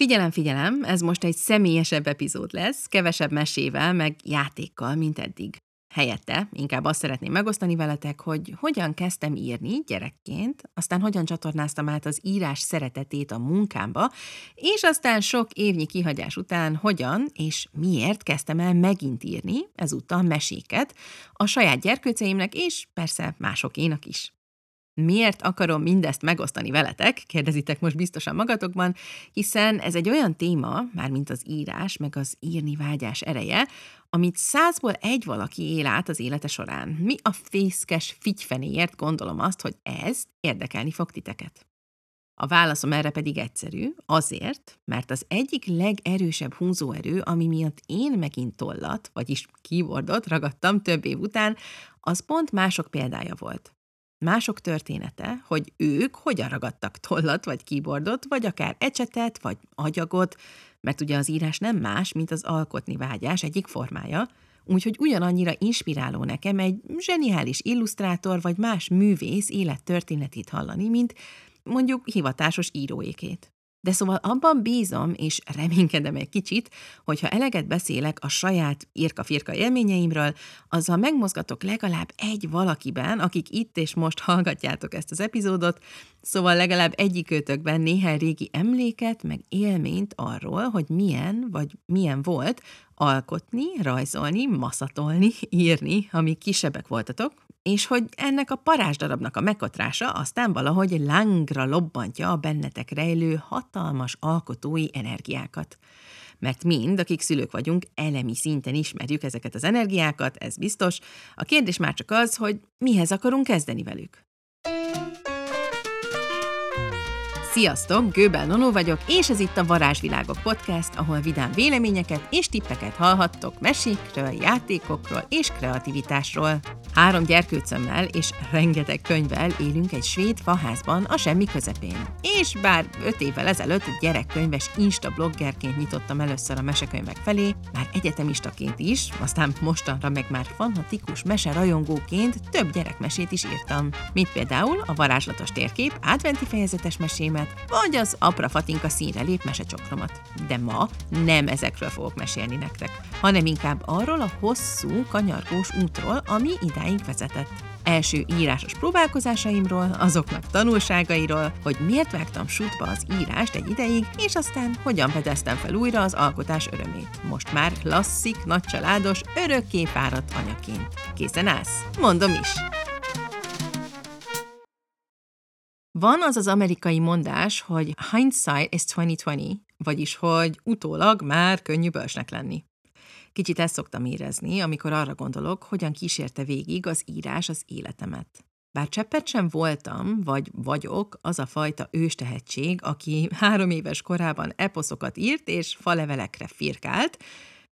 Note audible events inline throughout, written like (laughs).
Figyelem, figyelem, ez most egy személyesebb epizód lesz, kevesebb mesével, meg játékkal, mint eddig. Helyette inkább azt szeretném megosztani veletek, hogy hogyan kezdtem írni gyerekként, aztán hogyan csatornáztam át az írás szeretetét a munkámba, és aztán sok évnyi kihagyás után hogyan és miért kezdtem el megint írni, ezúttal meséket, a saját gyerkőceimnek és persze másokénak is. Miért akarom mindezt megosztani veletek, kérdezitek most biztosan magatokban, hiszen ez egy olyan téma, mármint az írás, meg az írni vágyás ereje, amit százból egy valaki él át az élete során. Mi a fészkes figyfenéért gondolom azt, hogy ez érdekelni fog titeket? A válaszom erre pedig egyszerű, azért, mert az egyik legerősebb húzóerő, ami miatt én megint tollat, vagyis keyboardot ragadtam több év után, az pont mások példája volt. Mások története, hogy ők hogyan ragadtak tollat, vagy keyboardot, vagy akár ecsetet, vagy agyagot, mert ugye az írás nem más, mint az alkotni vágyás egyik formája, úgyhogy ugyanannyira inspiráló nekem egy zseniális illusztrátor vagy más művész élettörténetét hallani, mint mondjuk hivatásos íróékét. De szóval abban bízom, és reménykedem egy kicsit, hogyha eleget beszélek a saját írka-firka élményeimről, azzal megmozgatok legalább egy valakiben, akik itt és most hallgatjátok ezt az epizódot, szóval legalább egyikőtökben néhány régi emléket, meg élményt arról, hogy milyen vagy milyen volt alkotni, rajzolni, maszatolni, írni, amíg kisebbek voltatok, és hogy ennek a parázsdarabnak a megkotrása aztán valahogy lángra lobbantja a bennetek rejlő hatalmas alkotói energiákat. Mert mind, akik szülők vagyunk, elemi szinten ismerjük ezeket az energiákat, ez biztos. A kérdés már csak az, hogy mihez akarunk kezdeni velük. Sziasztok, Gőbel Nonó vagyok, és ez itt a Varázsvilágok podcast, ahol vidám véleményeket és tippeket hallhattok mesékről, játékokról és kreativitásról. Három gyerkőcömmel és rengeteg könyvvel élünk egy svéd faházban a semmi közepén. És bár öt évvel ezelőtt gyerekkönyves insta bloggerként nyitottam először a mesekönyvek felé, már egyetemistaként is, aztán mostanra meg már fanatikus rajongóként több gyerekmesét is írtam, mint például a varázslatos térkép adventi fejezetes mesémet, vagy az Apra Fatinka színre lép mesecsokromat. De ma nem ezekről fogok mesélni nektek, hanem inkább arról a hosszú, kanyargós útról, ami ide idáig vezetett. Első írásos próbálkozásaimról, azoknak tanulságairól, hogy miért vágtam sútba az írást egy ideig, és aztán hogyan fedeztem fel újra az alkotás örömét. Most már klasszik, nagycsaládos, örökké fáradt anyaként. Készen állsz? Mondom is! Van az az amerikai mondás, hogy hindsight is 2020, vagyis hogy utólag már könnyű bölcsnek lenni. Kicsit ezt szoktam érezni, amikor arra gondolok, hogyan kísérte végig az írás az életemet. Bár cseppet sem voltam, vagy vagyok az a fajta őstehetség, aki három éves korában eposzokat írt és falevelekre firkált,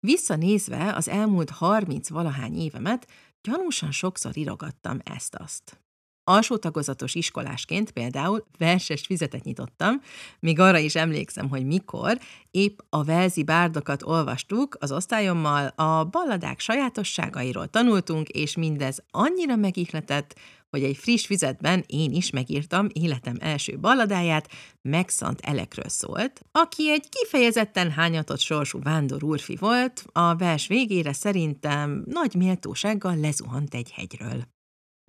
visszanézve az elmúlt harminc valahány évemet, gyanúsan sokszor irogattam ezt-azt. Alsó tagozatos iskolásként például verses fizetet nyitottam, még arra is emlékszem, hogy mikor, épp a velzi bárdokat olvastuk az osztályommal, a balladák sajátosságairól tanultunk, és mindez annyira megihletett, hogy egy friss fizetben én is megírtam életem első balladáját, Megszant Elekről szólt, aki egy kifejezetten hányatott sorsú vándor úrfi volt, a vers végére szerintem nagy méltósággal lezuhant egy hegyről.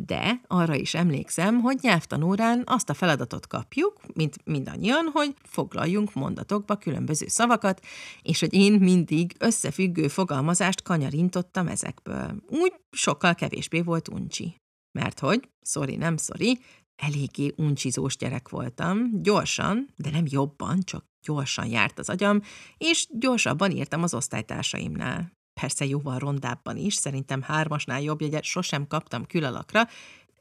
De arra is emlékszem, hogy nyelvtanórán azt a feladatot kapjuk, mint mindannyian, hogy foglaljunk mondatokba különböző szavakat, és hogy én mindig összefüggő fogalmazást kanyarintottam ezekből. Úgy sokkal kevésbé volt uncsi. Mert hogy, sorry, nem sorry, eléggé uncsizós gyerek voltam, gyorsan, de nem jobban, csak gyorsan járt az agyam, és gyorsabban írtam az osztálytársaimnál persze jóval rondábban is, szerintem hármasnál jobb jegyet sosem kaptam külalakra,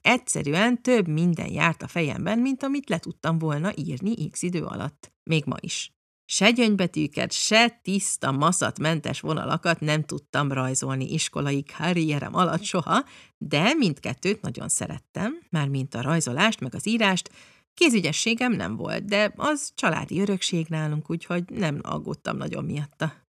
egyszerűen több minden járt a fejemben, mint amit le tudtam volna írni x idő alatt. Még ma is. Se gyöngybetűket, se tiszta, maszatmentes vonalakat nem tudtam rajzolni iskolai karrierem alatt soha, de mindkettőt nagyon szerettem, már mint a rajzolást meg az írást, Kézügyességem nem volt, de az családi örökség nálunk, úgyhogy nem aggódtam nagyon miatta.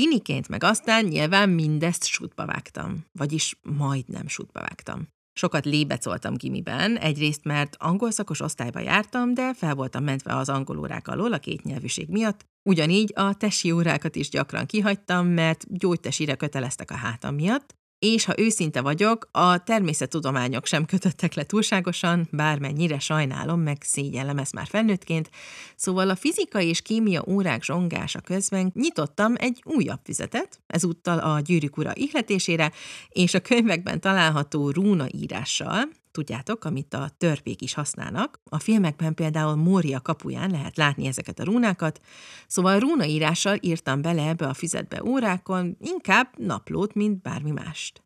Tiniként meg aztán nyilván mindezt sútba vágtam, vagyis majdnem sútba vágtam. Sokat lébecoltam gimiben, egyrészt mert angol szakos osztályba jártam, de fel voltam mentve az angolórák alól a két nyelvűség miatt, Ugyanígy a tesi órákat is gyakran kihagytam, mert gyógytesire köteleztek a hátam miatt, és ha őszinte vagyok, a természettudományok sem kötöttek le túlságosan, bármennyire sajnálom, meg szégyellem ezt már felnőttként, szóval a fizika és kémia órák zsongása közben nyitottam egy újabb füzetet, ezúttal a gyűrűk ura ihletésére, és a könyvekben található rúna írással, tudjátok, amit a törpék is használnak. A filmekben például Mória kapuján lehet látni ezeket a rúnákat, szóval rúnaírással írtam bele ebbe a füzetbe órákon, inkább naplót, mint bármi mást.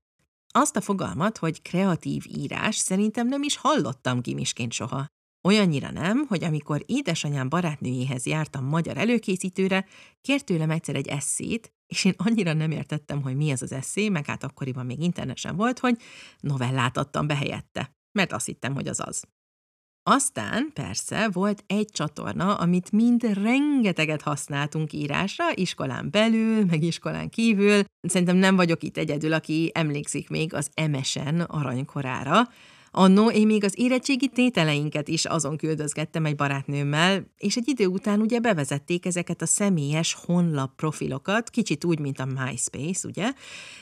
Azt a fogalmat, hogy kreatív írás, szerintem nem is hallottam gimisként soha. Olyannyira nem, hogy amikor édesanyám barátnőjéhez jártam magyar előkészítőre, kért tőlem egyszer egy eszét, és én annyira nem értettem, hogy mi az az eszé, meg hát akkoriban még internet sem volt, hogy novellát adtam be helyette, mert azt hittem, hogy az az. Aztán persze volt egy csatorna, amit mind rengeteget használtunk írásra, iskolán belül, meg iskolán kívül. Szerintem nem vagyok itt egyedül, aki emlékszik még az MSN aranykorára, Annó én még az érettségi tételeinket is azon küldözgettem egy barátnőmmel, és egy idő után ugye bevezették ezeket a személyes honlap profilokat, kicsit úgy, mint a MySpace, ugye,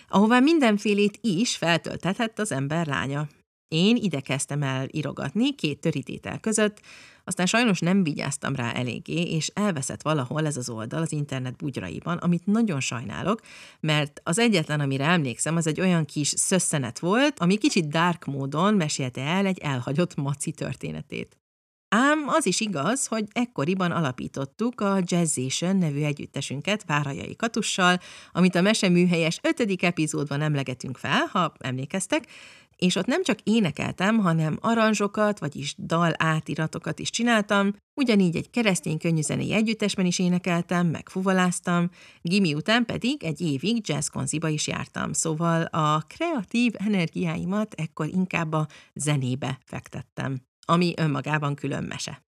ahová mindenfélét is feltölthetett az ember lánya. Én ide kezdtem el irogatni két törítétel között, aztán sajnos nem vigyáztam rá eléggé, és elveszett valahol ez az oldal az internet bugyraiban, amit nagyon sajnálok, mert az egyetlen, amire emlékszem, az egy olyan kis szösszenet volt, ami kicsit dark módon mesélte el egy elhagyott maci történetét. Ám az is igaz, hogy ekkoriban alapítottuk a Jazzation nevű együttesünket Várajai Katussal, amit a meseműhelyes ötödik epizódban emlegetünk fel, ha emlékeztek, és ott nem csak énekeltem, hanem aranzsokat, vagyis dal átiratokat is csináltam, ugyanígy egy keresztény könnyűzenei együttesben is énekeltem, meg fuvaláztam, gimi után pedig egy évig jazzkonziba is jártam, szóval a kreatív energiáimat ekkor inkább a zenébe fektettem, ami önmagában külön mese.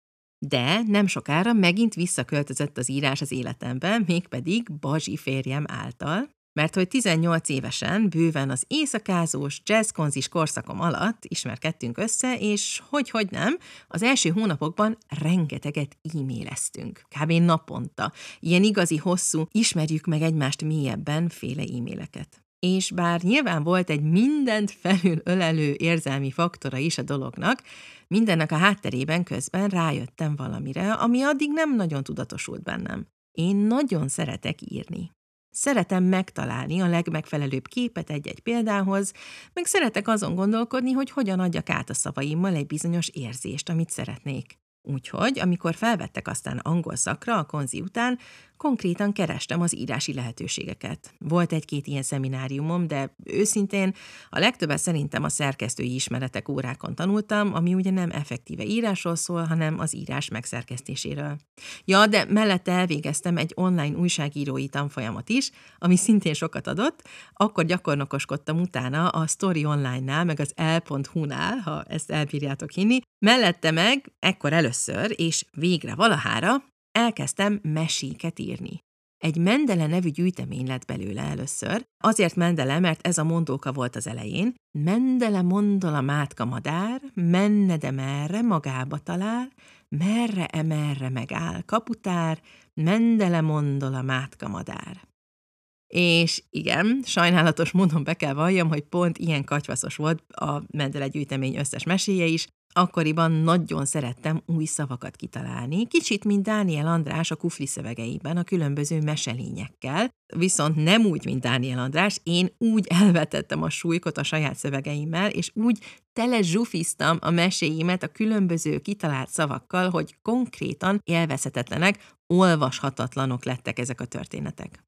De nem sokára megint visszaköltözött az írás az életembe, mégpedig Bazsi férjem által, mert hogy 18 évesen, bőven az éjszakázós, jazzkonzis korszakom alatt ismerkedtünk össze, és hogy-hogy nem, az első hónapokban rengeteget e-maileztünk, kb. naponta. Ilyen igazi hosszú, ismerjük meg egymást mélyebben féle e-maileket. És bár nyilván volt egy mindent felül ölelő érzelmi faktora is a dolognak, mindennek a hátterében közben rájöttem valamire, ami addig nem nagyon tudatosult bennem. Én nagyon szeretek írni. Szeretem megtalálni a legmegfelelőbb képet egy-egy példához, meg szeretek azon gondolkodni, hogy hogyan adjak át a szavaimmal egy bizonyos érzést, amit szeretnék. Úgyhogy, amikor felvettek aztán angol szakra a konzi után, konkrétan kerestem az írási lehetőségeket. Volt egy-két ilyen szemináriumom, de őszintén a legtöbbet szerintem a szerkesztői ismeretek órákon tanultam, ami ugye nem effektíve írásról szól, hanem az írás megszerkesztéséről. Ja, de mellette elvégeztem egy online újságírói tanfolyamot is, ami szintén sokat adott, akkor gyakornokoskodtam utána a Story Online-nál, meg az el.hu-nál, ha ezt elbírjátok hinni, mellette meg, ekkor először, és végre valahára elkezdtem meséket írni. Egy Mendele nevű gyűjtemény lett belőle először. Azért Mendele, mert ez a mondóka volt az elején. Mendele mondol a mátka madár, menne de merre magába talál, merre emerre megáll kaputár, Mendele mondol a mátka madár. És igen, sajnálatos módon be kell valljam, hogy pont ilyen katyvaszos volt a Mendele gyűjtemény összes meséje is, Akkoriban nagyon szerettem új szavakat kitalálni, kicsit, mint Dániel András a kufli szövegeiben a különböző meselényekkel, viszont nem úgy, mint Dániel András, én úgy elvetettem a súlykot a saját szövegeimmel, és úgy tele a meséimet a különböző kitalált szavakkal, hogy konkrétan élvezhetetlenek, olvashatatlanok lettek ezek a történetek.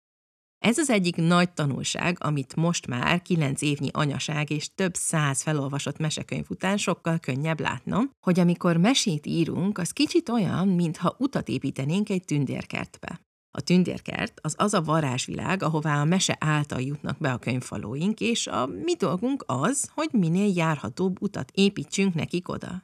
Ez az egyik nagy tanulság, amit most már kilenc évnyi anyaság és több száz felolvasott mesekönyv után sokkal könnyebb látnom, hogy amikor mesét írunk, az kicsit olyan, mintha utat építenénk egy tündérkertbe. A tündérkert az az a varázsvilág, ahová a mese által jutnak be a könyvfalóink, és a mi dolgunk az, hogy minél járhatóbb utat építsünk nekik oda.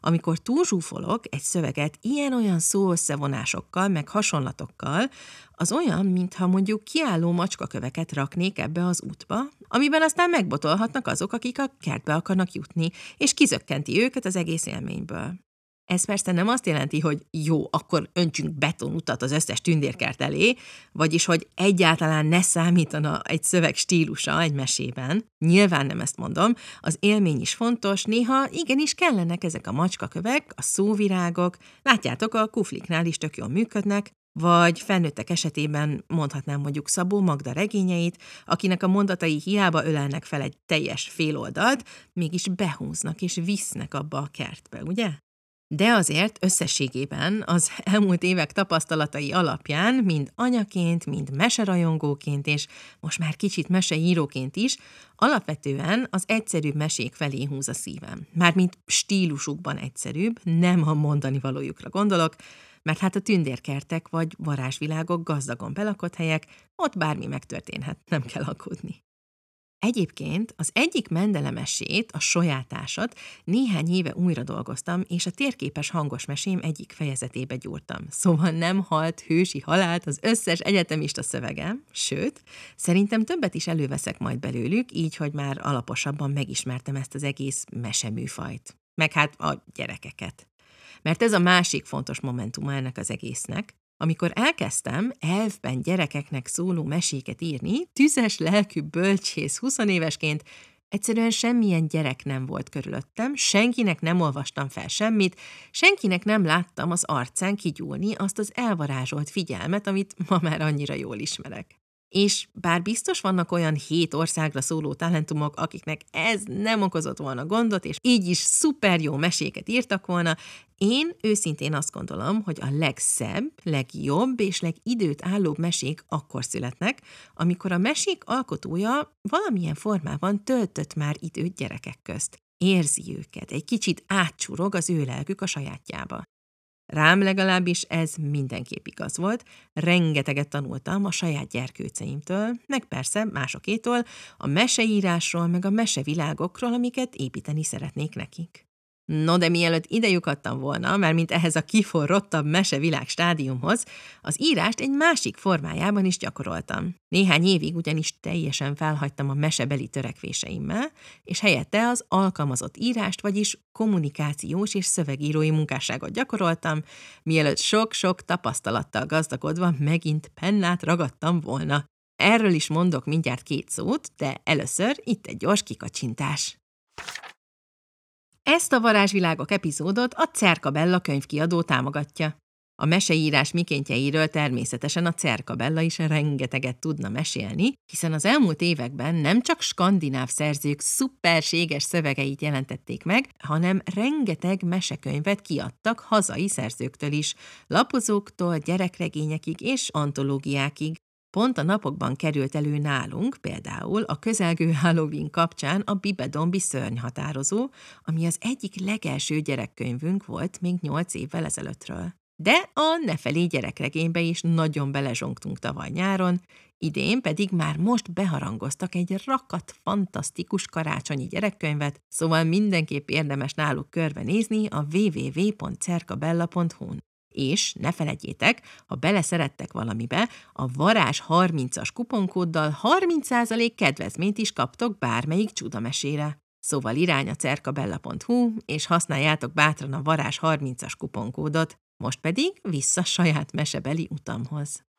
Amikor túlzsúfolok egy szöveget ilyen-olyan szóösszevonásokkal, meg hasonlatokkal, az olyan, mintha mondjuk kiálló macskaköveket raknék ebbe az útba, amiben aztán megbotolhatnak azok, akik a kertbe akarnak jutni, és kizökkenti őket az egész élményből. Ez persze nem azt jelenti, hogy jó, akkor öntsünk betonutat az összes tündérkert elé, vagyis hogy egyáltalán ne számítana egy szöveg stílusa egy mesében. Nyilván nem ezt mondom, az élmény is fontos, néha igenis kellenek ezek a macskakövek, a szóvirágok, látjátok, a kufliknál is tök jól működnek, vagy felnőttek esetében mondhatnám mondjuk Szabó Magda regényeit, akinek a mondatai hiába ölelnek fel egy teljes féloldalt, mégis behúznak és visznek abba a kertbe, ugye? De azért összességében az (laughs) elmúlt évek tapasztalatai alapján, mind anyaként, mind meserajongóként, és most már kicsit meseíróként is, alapvetően az egyszerűbb mesék felé húz a szívem. Mármint stílusukban egyszerűbb, nem a mondani valójukra gondolok, mert hát a tündérkertek vagy varázsvilágok gazdagon belakott helyek, ott bármi megtörténhet, nem kell aggódni. Egyébként az egyik mendelemesét, a sajátásat néhány éve újra dolgoztam, és a térképes hangos mesém egyik fejezetébe gyúrtam. Szóval nem halt hősi halált az összes egyetemista szövegem, sőt, szerintem többet is előveszek majd belőlük, így, hogy már alaposabban megismertem ezt az egész meseműfajt. Meg hát a gyerekeket. Mert ez a másik fontos momentuma ennek az egésznek. Amikor elkezdtem elfben gyerekeknek szóló meséket írni, tüzes lelkű bölcsész 20 évesként, Egyszerűen semmilyen gyerek nem volt körülöttem, senkinek nem olvastam fel semmit, senkinek nem láttam az arcán kigyúlni azt az elvarázsolt figyelmet, amit ma már annyira jól ismerek. És bár biztos vannak olyan hét országra szóló talentumok, akiknek ez nem okozott volna gondot, és így is szuper jó meséket írtak volna, én őszintén azt gondolom, hogy a legszebb, legjobb és legidőt állóbb mesék akkor születnek, amikor a mesék alkotója valamilyen formában töltött már időt gyerekek közt. Érzi őket, egy kicsit átcsurog az ő lelkük a sajátjába. Rám legalábbis ez mindenképp igaz volt, rengeteget tanultam a saját gyerkőceimtől, meg persze másokétól, a meseírásról, meg a mesevilágokról, amiket építeni szeretnék nekik. No, de mielőtt idejukadtam volna, mert mint ehhez a kiforrottabb mesevilág stádiumhoz, az írást egy másik formájában is gyakoroltam. Néhány évig ugyanis teljesen felhagytam a mesebeli törekvéseimmel, és helyette az alkalmazott írást, vagyis kommunikációs és szövegírói munkásságot gyakoroltam, mielőtt sok-sok tapasztalattal gazdagodva megint pennát ragadtam volna. Erről is mondok mindjárt két szót, de először itt egy gyors kikacsintás. Ezt a Varázsvilágok epizódot a Cerka Bella könyvkiadó támogatja. A meseírás mikéntjeiről természetesen a Cerka Bella is rengeteget tudna mesélni, hiszen az elmúlt években nem csak skandináv szerzők szuperséges szövegeit jelentették meg, hanem rengeteg mesekönyvet kiadtak hazai szerzőktől is, lapozóktól, gyerekregényekig és antológiákig, Pont a napokban került elő nálunk például a közelgő (laughs) Halloween kapcsán a Bibedombi szörnyhatározó, ami az egyik legelső gyerekkönyvünk volt még nyolc évvel ezelőttről. De a Nefelé gyerekregénybe is nagyon belezsongtunk tavaly nyáron, idén pedig már most beharangoztak egy rakat fantasztikus karácsonyi gyerekkönyvet, szóval mindenképp érdemes náluk körbenézni a www.cerkabella.hu-n. És ne felejtjétek, ha beleszerettek valamibe, a varázs 30-as kuponkóddal 30% kedvezményt is kaptok bármelyik csudamesére. Szóval irány a cerkabella.hu, és használjátok bátran a varázs 30-as kuponkódot, most pedig vissza saját mesebeli utamhoz.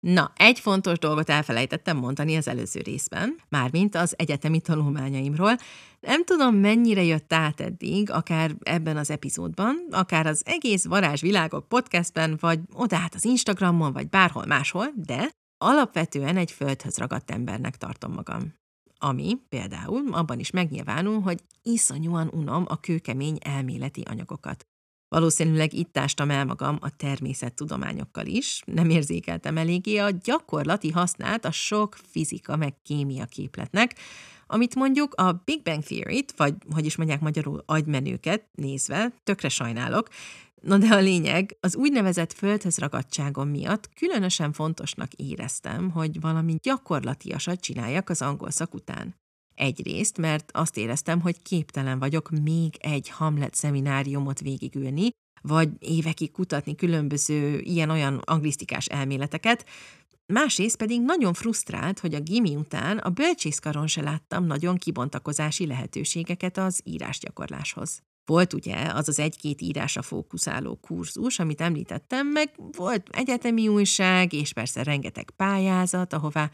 Na, egy fontos dolgot elfelejtettem mondani az előző részben, mármint az egyetemi tanulmányaimról. Nem tudom, mennyire jött át eddig, akár ebben az epizódban, akár az egész Varázsvilágok podcastben, vagy odát az Instagramon, vagy bárhol máshol, de alapvetően egy földhöz ragadt embernek tartom magam. Ami például abban is megnyilvánul, hogy iszonyúan unom a kőkemény elméleti anyagokat. Valószínűleg itt ástam el magam a természettudományokkal is, nem érzékeltem eléggé a gyakorlati hasznát a sok fizika meg kémia képletnek, amit mondjuk a Big Bang Theory-t, vagy hogy is mondják magyarul agymenőket nézve, tökre sajnálok, Na de a lényeg, az úgynevezett földhöz ragadtságom miatt különösen fontosnak éreztem, hogy valami gyakorlatiasat csináljak az angol szak után. Egyrészt, mert azt éreztem, hogy képtelen vagyok még egy Hamlet szemináriumot végigülni, vagy évekig kutatni különböző ilyen-olyan anglisztikás elméleteket, másrészt pedig nagyon frusztrált, hogy a gimi után a bölcsészkaron se láttam nagyon kibontakozási lehetőségeket az írásgyakorláshoz. Volt ugye az az egy-két írásra fókuszáló kurzus, amit említettem, meg volt egyetemi újság, és persze rengeteg pályázat, ahová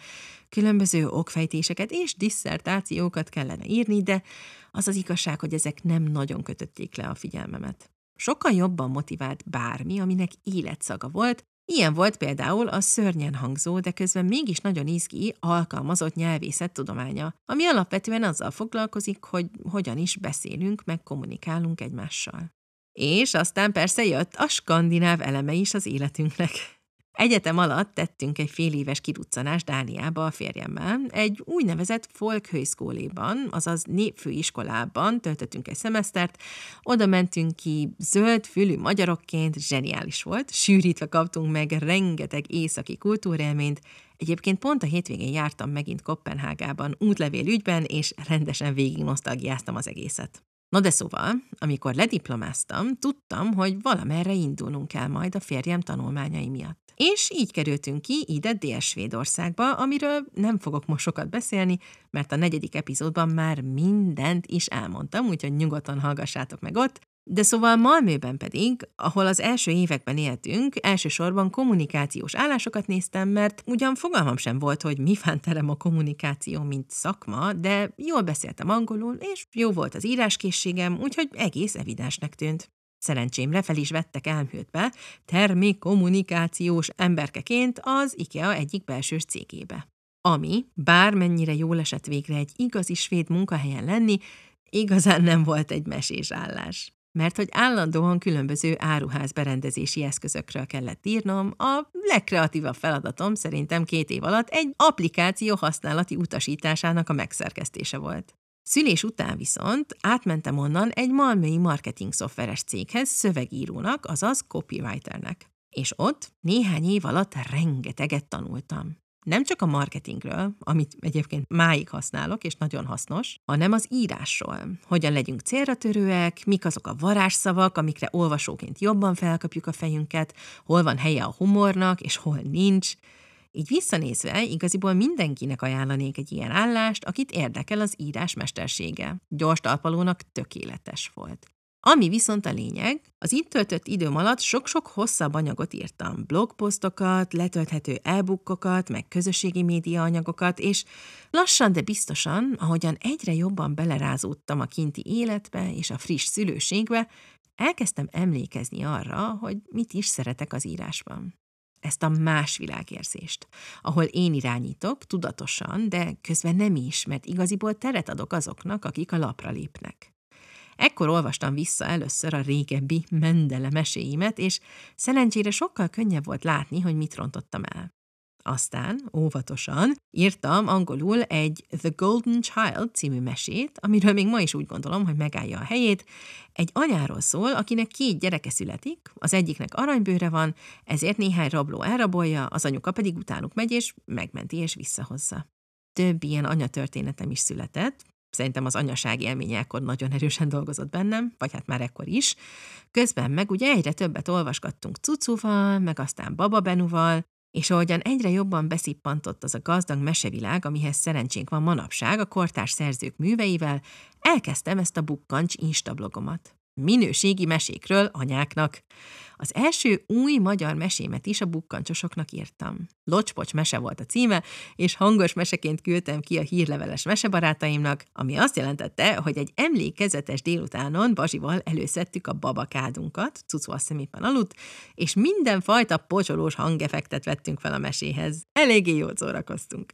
különböző okfejtéseket és disszertációkat kellene írni, de az az igazság, hogy ezek nem nagyon kötötték le a figyelmemet. Sokkal jobban motivált bármi, aminek életszaga volt, Ilyen volt például a szörnyen hangzó, de közben mégis nagyon izgi, alkalmazott nyelvészet tudománya, ami alapvetően azzal foglalkozik, hogy hogyan is beszélünk, meg kommunikálunk egymással. És aztán persze jött a skandináv eleme is az életünknek. Egyetem alatt tettünk egy fél éves kiruccanást Dániába a férjemmel. Egy úgynevezett folkhőszkóléban, azaz népfőiskolában töltöttünk egy szemesztert, oda mentünk ki zöld fülű magyarokként, zseniális volt, sűrítve kaptunk meg rengeteg északi kultúrélményt, Egyébként pont a hétvégén jártam megint Kopenhágában útlevél ügyben, és rendesen végig nosztalgiáztam az egészet. No de szóval, amikor lediplomáztam, tudtam, hogy valamerre indulnunk kell majd a férjem tanulmányai miatt. És így kerültünk ki ide Dél-Svédországba, amiről nem fogok most sokat beszélni, mert a negyedik epizódban már mindent is elmondtam, úgyhogy nyugodtan hallgassátok meg ott, de szóval Malmőben pedig, ahol az első években éltünk, elsősorban kommunikációs állásokat néztem, mert ugyan fogalmam sem volt, hogy mi terem a kommunikáció, mint szakma, de jól beszéltem angolul, és jó volt az íráskészségem, úgyhogy egész evidensnek tűnt. Szerencsémre fel is vettek elműtbe termékkommunikációs emberkeként az IKEA egyik belsős cégébe. Ami, bármennyire jól esett végre egy igazi svéd munkahelyen lenni, igazán nem volt egy mesés állás. Mert hogy állandóan különböző áruház berendezési eszközökről kellett írnom, a legkreatívabb feladatom szerintem két év alatt egy applikáció használati utasításának a megszerkesztése volt. Szülés után viszont átmentem onnan egy malmöi marketing szoftveres céghez szövegírónak, azaz copywriternek. És ott néhány év alatt rengeteget tanultam. Nem csak a marketingről, amit egyébként máig használok, és nagyon hasznos, hanem az írásról. Hogyan legyünk célra törőek, mik azok a varázsszavak, amikre olvasóként jobban felkapjuk a fejünket, hol van helye a humornak, és hol nincs, így visszanézve igaziból mindenkinek ajánlanék egy ilyen állást, akit érdekel az írás mestersége. Gyors talpalónak tökéletes volt. Ami viszont a lényeg, az itt töltött időm alatt sok-sok hosszabb anyagot írtam, blogposztokat, letölthető e-bookokat, meg közösségi média anyagokat, és lassan, de biztosan, ahogyan egyre jobban belerázódtam a kinti életbe és a friss szülőségbe, elkezdtem emlékezni arra, hogy mit is szeretek az írásban ezt a más világérzést, ahol én irányítok, tudatosan, de közben nem is, mert igaziból teret adok azoknak, akik a lapra lépnek. Ekkor olvastam vissza először a régebbi Mendele meséimet, és szerencsére sokkal könnyebb volt látni, hogy mit rontottam el. Aztán, óvatosan, írtam angolul egy The Golden Child című mesét, amiről még ma is úgy gondolom, hogy megállja a helyét. Egy anyáról szól, akinek két gyereke születik, az egyiknek aranybőre van, ezért néhány rabló elrabolja, az anyuka pedig utánuk megy, és megmenti és visszahozza. Több ilyen anyatörténetem is született, szerintem az anyaság élménye ekkor nagyon erősen dolgozott bennem, vagy hát már ekkor is. Közben meg ugye egyre többet olvasgattunk Cucuval, meg aztán Baba Benuval, és ahogyan egyre jobban beszippantott az a gazdag mesevilág, amihez szerencsénk van manapság a kortárs szerzők műveivel, elkezdtem ezt a bukkancs instablogomat. Minőségi mesékről anyáknak. Az első új magyar mesémet is a bukkancsosoknak írtam. Locspocs mese volt a címe, és hangos meseként küldtem ki a hírleveles mesebarátaimnak, ami azt jelentette, hogy egy emlékezetes délutánon Bazsival előszedtük a babakádunkat, Cucu azt éppen aludt, és mindenfajta pocsolós hangefektet vettünk fel a meséhez. Eléggé jól szórakoztunk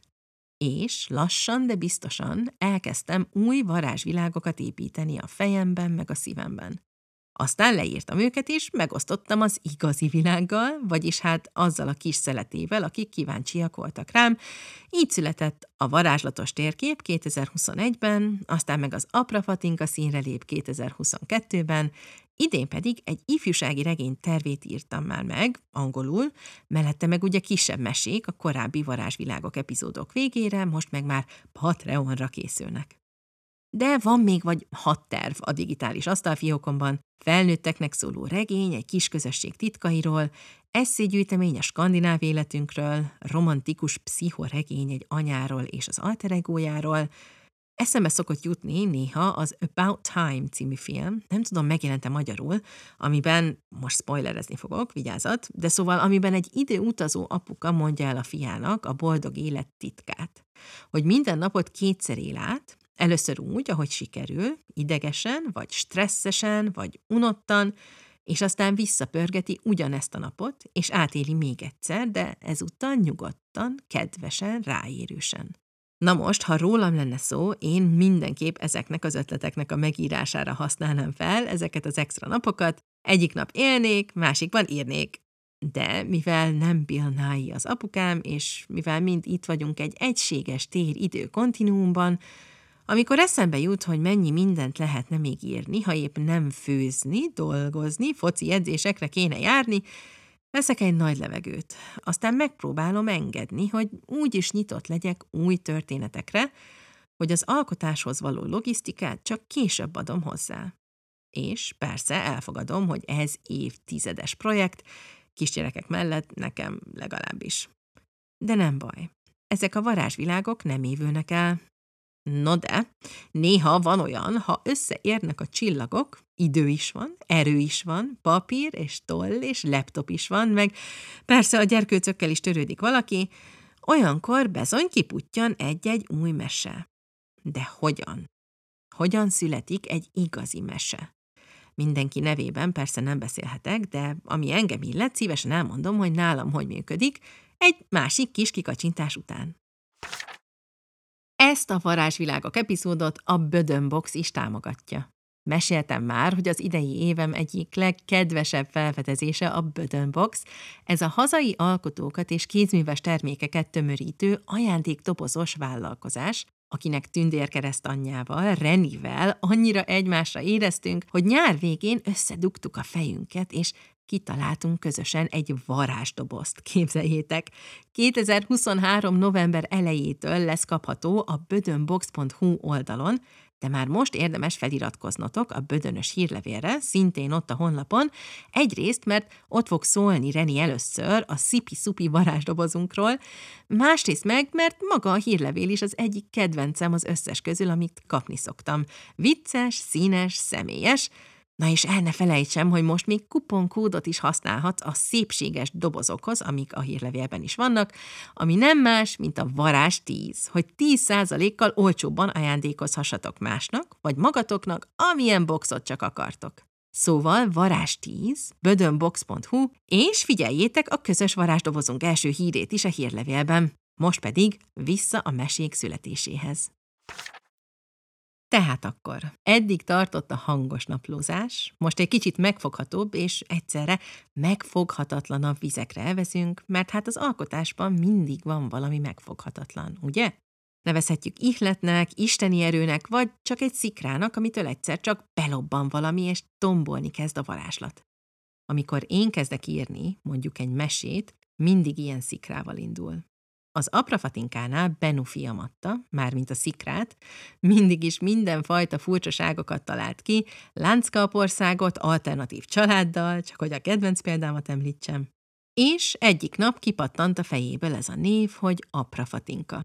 és lassan, de biztosan elkezdtem új varázsvilágokat építeni a fejemben meg a szívemben. Aztán leírtam őket is, megosztottam az igazi világgal, vagyis hát azzal a kis szeletével, akik kíváncsiak voltak rám. Így született a varázslatos térkép 2021-ben, aztán meg az Aprafatinka színrelép 2022-ben, Idén pedig egy ifjúsági regény tervét írtam már meg, angolul, mellette meg ugye kisebb mesék a korábbi varázsvilágok epizódok végére, most meg már Patreonra készülnek. De van még vagy hat terv a digitális asztalfiókomban, felnőtteknek szóló regény egy kis közösség titkairól, eszégyűjtemény a skandináv életünkről, romantikus pszichoregény egy anyáról és az alteregójáról, Eszembe szokott jutni néha az About Time című film, nem tudom, megjelente magyarul, amiben, most spoilerezni fogok, vigyázat, de szóval amiben egy időutazó apuka mondja el a fiának a boldog élet titkát. Hogy minden napot kétszer él át, először úgy, ahogy sikerül, idegesen, vagy stresszesen, vagy unottan, és aztán visszapörgeti ugyanezt a napot, és átéli még egyszer, de ezúttal nyugodtan, kedvesen, ráérősen. Na most, ha rólam lenne szó, én mindenképp ezeknek az ötleteknek a megírására használnám fel ezeket az extra napokat, egyik nap élnék, másikban írnék. De mivel nem Bill az apukám, és mivel mind itt vagyunk egy egységes tér-idő kontinuumban, amikor eszembe jut, hogy mennyi mindent lehetne még írni, ha épp nem főzni, dolgozni, foci edzésekre kéne járni, Veszek egy nagy levegőt, aztán megpróbálom engedni, hogy úgy is nyitott legyek új történetekre, hogy az alkotáshoz való logisztikát csak később adom hozzá. És persze elfogadom, hogy ez évtizedes projekt, kisgyerekek mellett nekem legalábbis. De nem baj. Ezek a varázsvilágok nem évülnek el, No de, néha van olyan, ha összeérnek a csillagok, idő is van, erő is van, papír és toll és laptop is van, meg persze a gyerkőcökkel is törődik valaki, olyankor bezony kiputtyan egy-egy új mese. De hogyan? Hogyan születik egy igazi mese? Mindenki nevében persze nem beszélhetek, de ami engem illet, szívesen elmondom, hogy nálam hogy működik, egy másik kis kikacsintás után. Ezt a varázsvilágok epizódot a Bödönbox is támogatja. Meséltem már, hogy az idei évem egyik legkedvesebb felfedezése a Bödönbox. Ez a hazai alkotókat és kézműves termékeket tömörítő ajándékdobozos vállalkozás, akinek tündérkereszt anyjával, Renivel annyira egymásra éreztünk, hogy nyár végén összedugtuk a fejünket, és kitaláltunk közösen egy varázsdobozt, képzeljétek. 2023. november elejétől lesz kapható a bödönbox.hu oldalon, de már most érdemes feliratkoznotok a Bödönös hírlevélre, szintén ott a honlapon, egyrészt, mert ott fog szólni Reni először a szipi-szupi varázsdobozunkról, másrészt meg, mert maga a hírlevél is az egyik kedvencem az összes közül, amit kapni szoktam. Vicces, színes, személyes, Na és el ne felejtsem, hogy most még kuponkódot is használhatsz a szépséges dobozokhoz, amik a hírlevélben is vannak, ami nem más, mint a varázs 10, hogy 10%-kal olcsóbban ajándékozhassatok másnak, vagy magatoknak, amilyen boxot csak akartok. Szóval varázs 10, bödönbox.hu, és figyeljétek a közös varázsdobozunk első hírét is a hírlevélben. Most pedig vissza a mesék születéséhez. Tehát akkor, eddig tartott a hangos naplózás, most egy kicsit megfoghatóbb és egyszerre megfoghatatlanabb vizekre elvezünk, mert hát az alkotásban mindig van valami megfoghatatlan, ugye? Nevezhetjük ihletnek, isteni erőnek, vagy csak egy szikrának, amitől egyszer csak belobban valami, és tombolni kezd a varázslat. Amikor én kezdek írni, mondjuk egy mesét, mindig ilyen szikrával indul. Az aprafatinkánál Benu fiam adta, mármint a szikrát, mindig is mindenfajta furcsaságokat talált ki, lánckalpországot alternatív családdal, csak hogy a kedvenc példámat említsem. És egyik nap kipattant a fejéből ez a név, hogy aprafatinka.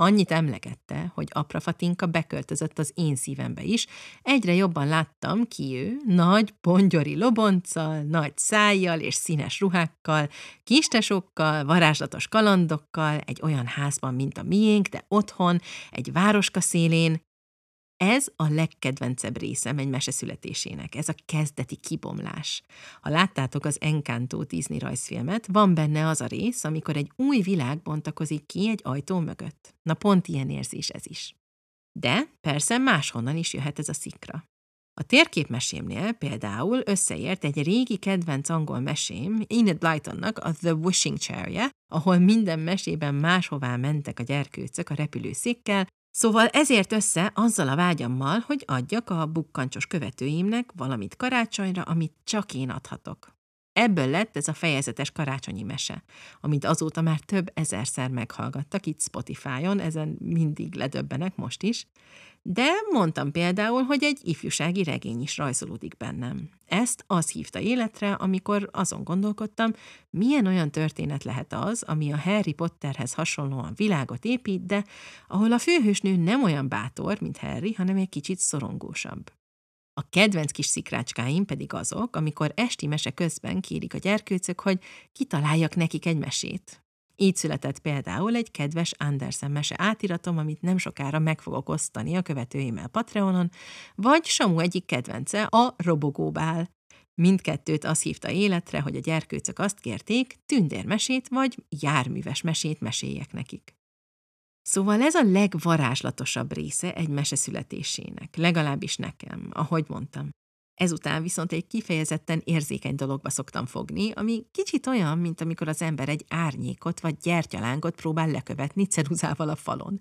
Annyit emlegette, hogy aprafatinka beköltözött az én szívembe is, egyre jobban láttam ki ő, nagy, pongyori lobonccal, nagy szájjal és színes ruhákkal, kistesokkal, varázslatos kalandokkal, egy olyan házban, mint a miénk, de otthon, egy városka szélén, ez a legkedvencebb részem egy mese születésének, ez a kezdeti kibomlás. Ha láttátok az Encanto Disney rajzfilmet, van benne az a rész, amikor egy új világ bontakozik ki egy ajtó mögött. Na pont ilyen érzés ez is. De persze máshonnan is jöhet ez a szikra. A térképmesémnél például összeért egy régi kedvenc angol mesém, Enid Blytonnak a The Wishing Chair-je, ahol minden mesében máshová mentek a gyerkőcök a repülőszékkel, Szóval ezért össze azzal a vágyammal, hogy adjak a bukkancsos követőimnek valamit karácsonyra, amit csak én adhatok. Ebből lett ez a fejezetes karácsonyi mese, amit azóta már több ezerszer meghallgattak itt Spotify-on, ezen mindig ledöbbenek most is. De mondtam például, hogy egy ifjúsági regény is rajzolódik bennem. Ezt az hívta életre, amikor azon gondolkodtam, milyen olyan történet lehet az, ami a Harry Potterhez hasonlóan világot épít, de ahol a főhősnő nem olyan bátor, mint Harry, hanem egy kicsit szorongósabb. A kedvenc kis szikrácskáim pedig azok, amikor esti mese közben kérik a gyerkőcök, hogy kitaláljak nekik egy mesét. Így született például egy kedves Andersen mese átiratom, amit nem sokára meg fogok osztani a követőimmel Patreonon, vagy Samu egyik kedvence, a robogóbál. Mindkettőt azt hívta életre, hogy a gyerkőcök azt kérték, tündérmesét vagy járműves mesét meséljek nekik. Szóval ez a legvarázslatosabb része egy mese születésének, legalábbis nekem, ahogy mondtam. Ezután viszont egy kifejezetten érzékeny dologba szoktam fogni, ami kicsit olyan, mint amikor az ember egy árnyékot vagy gyertyalángot próbál lekövetni ceruzával a falon.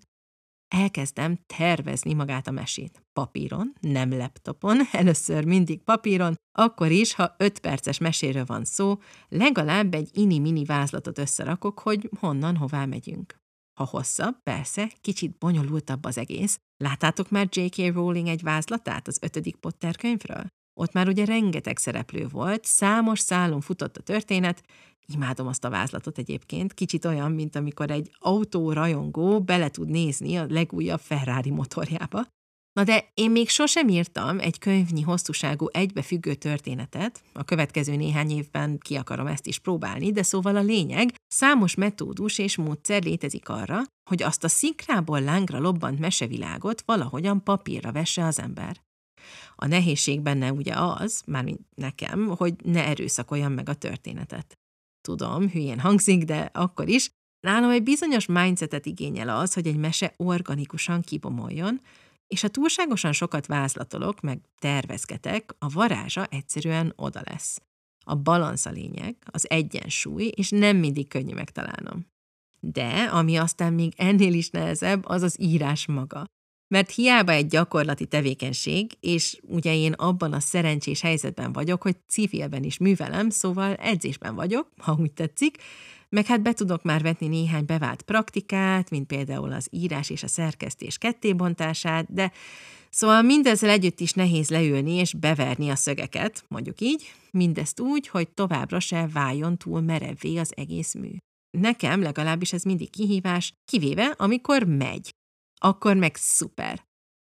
Elkezdem tervezni magát a mesét. Papíron, nem laptopon, először mindig papíron, akkor is, ha öt perces meséről van szó, legalább egy ini-mini vázlatot összerakok, hogy honnan, hová megyünk. Ha hosszabb, persze, kicsit bonyolultabb az egész. Láttátok már J.K. Rowling egy vázlatát az ötödik Potter könyvről? Ott már ugye rengeteg szereplő volt, számos szálon futott a történet, imádom azt a vázlatot egyébként, kicsit olyan, mint amikor egy autórajongó bele tud nézni a legújabb Ferrari motorjába. Na de én még sosem írtam egy könyvnyi hosszúságú egybefüggő történetet, a következő néhány évben ki akarom ezt is próbálni, de szóval a lényeg, számos metódus és módszer létezik arra, hogy azt a szikrából lángra lobbant mesevilágot valahogyan papírra vesse az ember. A nehézség benne ugye az, mármint nekem, hogy ne erőszakoljam meg a történetet. Tudom, hülyén hangzik, de akkor is, nálam egy bizonyos mindsetet igényel az, hogy egy mese organikusan kibomoljon, és ha túlságosan sokat vázlatolok, meg tervezgetek, a varázsa egyszerűen oda lesz. A balansz a lényeg, az egyensúly, és nem mindig könnyű megtalálnom. De, ami aztán még ennél is nehezebb, az az írás maga. Mert hiába egy gyakorlati tevékenység, és ugye én abban a szerencsés helyzetben vagyok, hogy civilben is művelem, szóval edzésben vagyok, ha úgy tetszik, meg hát be tudok már vetni néhány bevált praktikát, mint például az írás és a szerkesztés kettébontását, de szóval mindezzel együtt is nehéz leülni és beverni a szögeket, mondjuk így, mindezt úgy, hogy továbbra se váljon túl merevvé az egész mű. Nekem legalábbis ez mindig kihívás, kivéve amikor megy akkor meg szuper.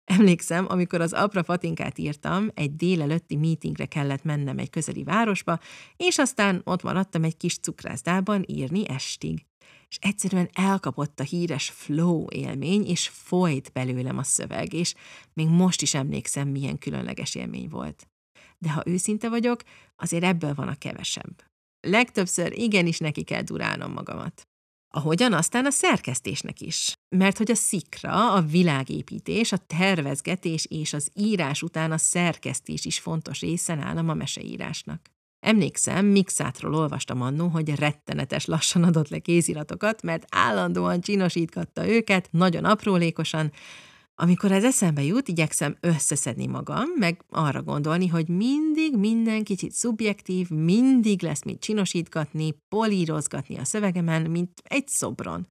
Emlékszem, amikor az Apra Fatinkát írtam, egy délelőtti meetingre kellett mennem egy közeli városba, és aztán ott maradtam egy kis cukrászdában írni estig. És egyszerűen elkapott a híres flow élmény, és folyt belőlem a szöveg, és még most is emlékszem, milyen különleges élmény volt. De ha őszinte vagyok, azért ebből van a kevesebb. Legtöbbször igenis neki kell durálnom magamat. Ahogyan aztán a szerkesztésnek is. Mert hogy a szikra, a világépítés, a tervezgetés és az írás után a szerkesztés is fontos része nálam a meseírásnak. Emlékszem, Mixátról olvastam annó, hogy rettenetes lassan adott le kéziratokat, mert állandóan csinosítgatta őket, nagyon aprólékosan, amikor ez eszembe jut, igyekszem összeszedni magam, meg arra gondolni, hogy mindig minden kicsit szubjektív, mindig lesz mit csinosítgatni, polírozgatni a szövegemen, mint egy szobron.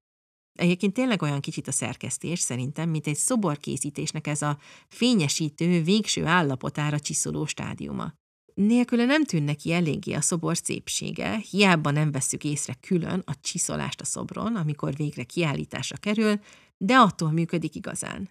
Egyébként tényleg olyan kicsit a szerkesztés szerintem, mint egy szoborkészítésnek ez a fényesítő, végső állapotára csiszoló stádiuma. Nélküle nem tűnne ki eléggé a szobor szépsége, hiába nem vesszük észre külön a csiszolást a szobron, amikor végre kiállításra kerül, de attól működik igazán.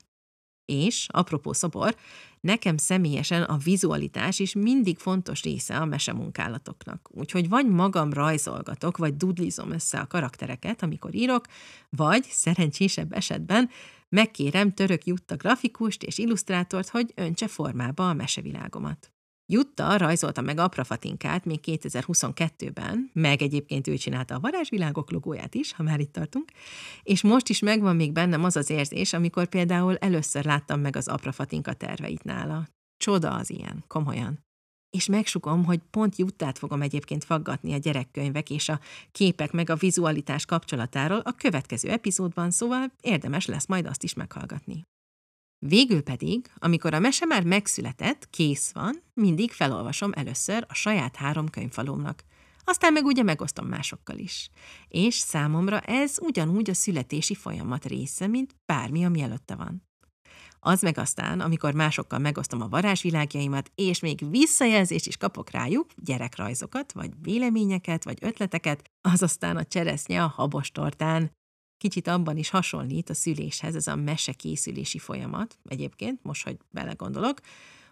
És, apropó szobor, nekem személyesen a vizualitás is mindig fontos része a mesemunkálatoknak. Úgyhogy vagy magam rajzolgatok, vagy dudlizom össze a karaktereket, amikor írok, vagy, szerencsésebb esetben, megkérem török Jutta grafikust és illusztrátort, hogy öntse formába a mesevilágomat. Jutta rajzolta meg Aprafatinkát még 2022-ben, meg egyébként ő csinálta a varázsvilágok logóját is, ha már itt tartunk, és most is megvan még bennem az az érzés, amikor például először láttam meg az Aprafatinka terveit nála. Csoda az ilyen, komolyan. És megsukom, hogy pont Juttát fogom egyébként faggatni a gyerekkönyvek és a képek meg a vizualitás kapcsolatáról a következő epizódban, szóval érdemes lesz majd azt is meghallgatni. Végül pedig, amikor a mese már megszületett, kész van, mindig felolvasom először a saját három könyvfalomnak. Aztán meg ugye megosztom másokkal is. És számomra ez ugyanúgy a születési folyamat része, mint bármi, ami előtte van. Az meg aztán, amikor másokkal megosztom a varázsvilágjaimat, és még visszajelzést is kapok rájuk, gyerekrajzokat, vagy véleményeket, vagy ötleteket, az aztán a cseresznye a habostortán. Kicsit abban is hasonlít a szüléshez ez a mesekészülési folyamat, egyébként, most, hogy belegondolok,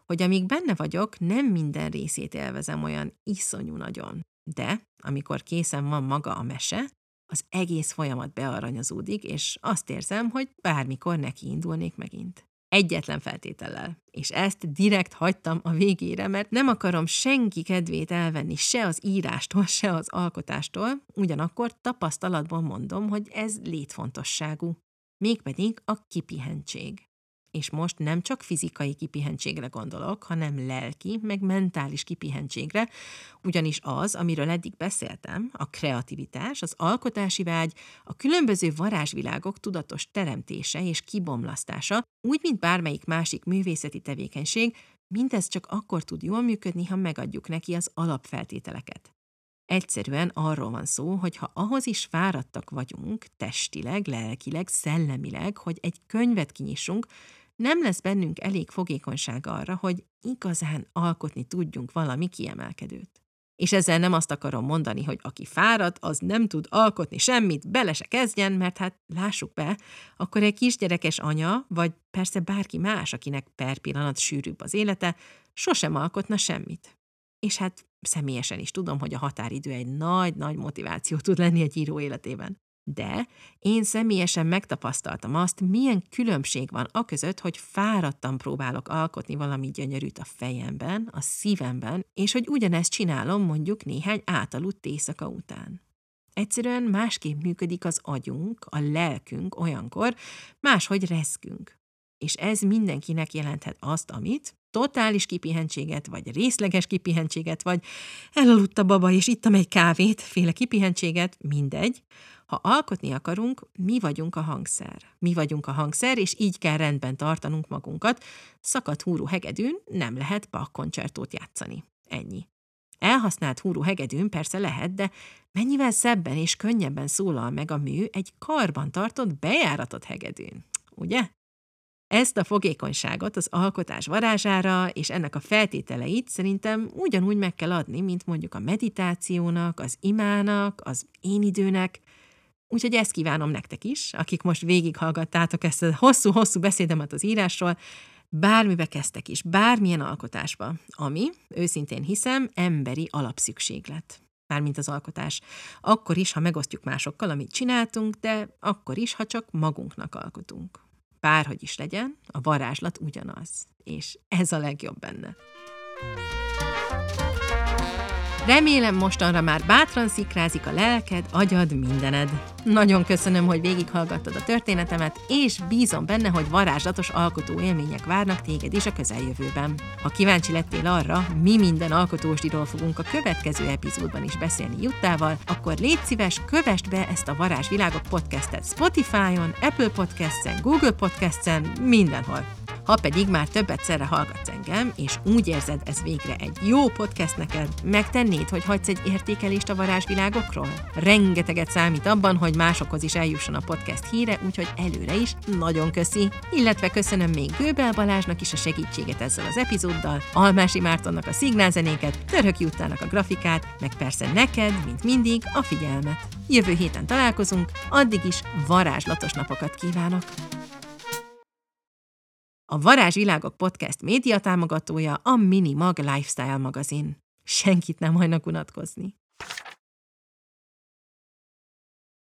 hogy amíg benne vagyok, nem minden részét élvezem olyan iszonyú nagyon. De amikor készen van maga a mese, az egész folyamat bearanyozódik, és azt érzem, hogy bármikor neki indulnék megint. Egyetlen feltétellel. És ezt direkt hagytam a végére, mert nem akarom senki kedvét elvenni se az írástól, se az alkotástól, ugyanakkor tapasztalatban mondom, hogy ez létfontosságú. Mégpedig a kipihentség. És most nem csak fizikai kipihentségre gondolok, hanem lelki, meg mentális kipihentségre, ugyanis az, amiről eddig beszéltem, a kreativitás, az alkotási vágy, a különböző varázsvilágok tudatos teremtése és kibomlasztása, úgy, mint bármelyik másik művészeti tevékenység, mindez csak akkor tud jól működni, ha megadjuk neki az alapfeltételeket. Egyszerűen arról van szó, hogy ha ahhoz is fáradtak vagyunk, testileg, lelkileg, szellemileg, hogy egy könyvet kinyissunk, nem lesz bennünk elég fogékonyság arra, hogy igazán alkotni tudjunk valami kiemelkedőt. És ezzel nem azt akarom mondani, hogy aki fárad, az nem tud alkotni semmit, bele se kezdjen, mert hát lássuk be, akkor egy kisgyerekes anya, vagy persze bárki más, akinek per pillanat sűrűbb az élete, sosem alkotna semmit. És hát személyesen is tudom, hogy a határidő egy nagy-nagy motiváció tud lenni egy író életében. De én személyesen megtapasztaltam azt, milyen különbség van a között, hogy fáradtan próbálok alkotni valami gyönyörűt a fejemben, a szívemben, és hogy ugyanezt csinálom mondjuk néhány átaludt éjszaka után. Egyszerűen másképp működik az agyunk, a lelkünk olyankor, máshogy reszkünk. És ez mindenkinek jelenthet azt, amit, totális kipihentséget, vagy részleges kipihentséget, vagy elaludt a baba, és ittam egy kávét, féle kipihentséget, mindegy, ha alkotni akarunk, mi vagyunk a hangszer. Mi vagyunk a hangszer, és így kell rendben tartanunk magunkat. Szakadt húrú hegedűn nem lehet bakkoncertót játszani. Ennyi. Elhasznált húrú hegedűn persze lehet, de mennyivel szebben és könnyebben szólal meg a mű egy karban tartott bejáratott hegedűn. Ugye? Ezt a fogékonyságot az alkotás varázsára és ennek a feltételeit szerintem ugyanúgy meg kell adni, mint mondjuk a meditációnak, az imának, az én időnek, Úgyhogy ezt kívánom nektek is, akik most végighallgattátok ezt a hosszú-hosszú beszédemet az írásról, bármibe kezdtek is, bármilyen alkotásba, ami, őszintén hiszem, emberi alapszükséglet. Mármint az alkotás. Akkor is, ha megosztjuk másokkal, amit csináltunk, de akkor is, ha csak magunknak alkotunk. Bárhogy is legyen, a varázslat ugyanaz. És ez a legjobb benne. Remélem mostanra már bátran szikrázik a lelked, agyad, mindened. Nagyon köszönöm, hogy végighallgattad a történetemet, és bízom benne, hogy varázslatos alkotó élmények várnak téged is a közeljövőben. Ha kíváncsi lettél arra, mi minden alkotósdiról fogunk a következő epizódban is beszélni Juttával, akkor légy szíves, kövest be ezt a Varázsvilágok podcastet Spotify-on, Apple Podcast-en, Google Podcast-en, mindenhol. Ha pedig már többet szerre hallgatsz engem, és úgy érzed, ez végre egy jó podcast neked, megtennéd, hogy hagysz egy értékelést a varázsvilágokról? Rengeteget számít abban, hogy másokhoz is eljusson a podcast híre, úgyhogy előre is nagyon köszi. Illetve köszönöm még Gőbel Balázsnak is a segítséget ezzel az epizóddal, Almási Mártonnak a szignálzenéket, Török Juttának a grafikát, meg persze neked, mint mindig, a figyelmet. Jövő héten találkozunk, addig is varázslatos napokat kívánok! A Varázsvilágok Podcast média támogatója a Minimag Lifestyle magazin. Senkit nem hajnak unatkozni.